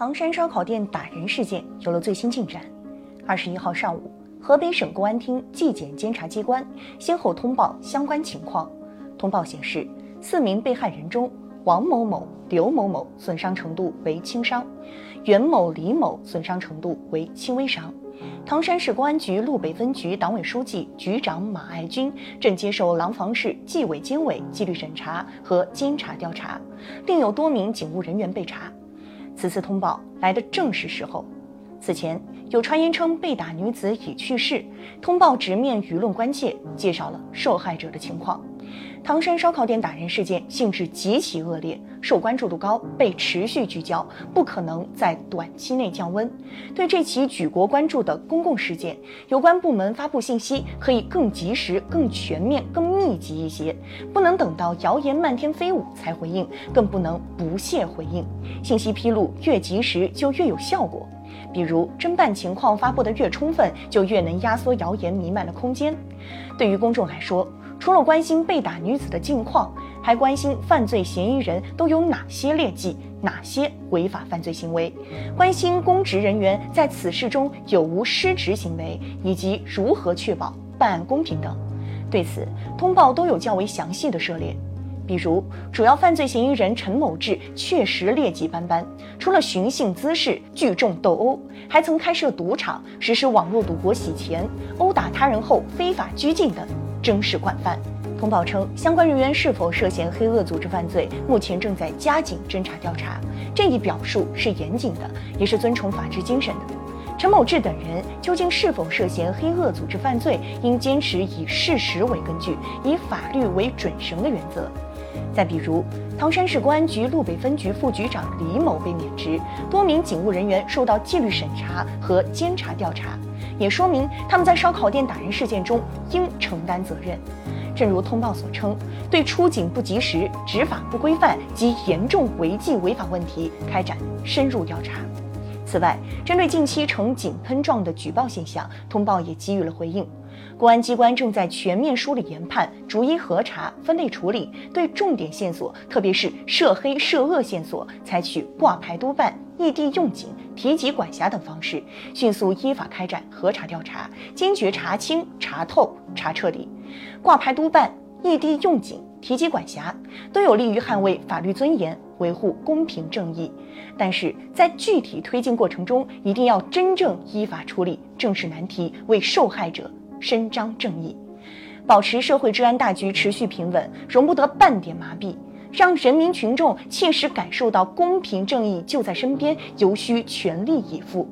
唐山烧烤店打人事件有了最新进展。二十一号上午，河北省公安厅纪检监察机关先后通报相关情况。通报显示，四名被害人中，王某某、刘某某损伤程度为轻伤，袁某、李某损伤程度为轻微伤。唐山市公安局路北分局党委书记、局长马爱军正接受廊坊市纪委监委纪律审查和监察调查，另有多名警务人员被查。此次通报来的正是时候。此前有传言称被打女子已去世，通报直面舆论关切，介绍了受害者的情况。唐山烧烤店打人事件性质极其恶劣，受关注度高，被持续聚焦，不可能在短期内降温。对这起举国关注的公共事件，有关部门发布信息可以更及时、更全面、更密集一些，不能等到谣言漫天飞舞才回应，更不能不屑回应。信息披露越及时，就越有效果。比如侦办情况发布的越充分，就越能压缩谣言弥漫的空间。对于公众来说，除了关心被打女子的近况，还关心犯罪嫌疑人都有哪些劣迹、哪些违法犯罪行为，关心公职人员在此事中有无失职行为，以及如何确保办案公平等。对此，通报都有较为详细的涉猎。比如，主要犯罪嫌疑人陈某志确实劣迹斑斑，除了寻衅滋事、聚众斗殴，还曾开设赌场、实施网络赌博洗钱、殴打他人后非法拘禁等，真是惯犯。通报称，相关人员是否涉嫌黑恶组织犯罪，目前正在加紧侦查调查。这一表述是严谨的，也是遵从法治精神的。陈某志等人究竟是否涉嫌黑恶组织犯罪，应坚持以事实为根据，以法律为准绳的原则。再比如，唐山市公安局路北分局副局长李某被免职，多名警务人员受到纪律审查和监察调查，也说明他们在烧烤店打人事件中应承担责任。正如通报所称，对出警不及时、执法不规范及严重违纪违法问题开展深入调查。此外，针对近期呈井喷状的举报现象，通报也给予了回应。公安机关正在全面梳理研判，逐一核查、分类处理，对重点线索，特别是涉黑涉恶线索，采取挂牌督办、异地用警、提级管辖等方式，迅速依法开展核查调查，坚决查清、查透、查彻底。挂牌督办、异地用警、提级管辖，都有利于捍卫法律尊严，维护公平正义。但是在具体推进过程中，一定要真正依法处理正视难题，为受害者。伸张正义，保持社会治安大局持续平稳，容不得半点麻痹，让人民群众切实感受到公平正义就在身边，尤需全力以赴。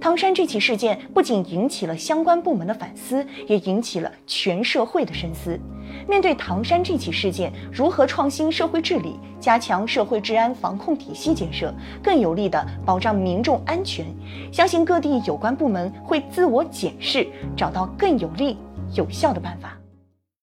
唐山这起事件不仅引起了相关部门的反思，也引起了全社会的深思。面对唐山这起事件，如何创新社会治理，加强社会治安防控体系建设，更有力地保障民众安全？相信各地有关部门会自我检视，找到更有力、有效的办法。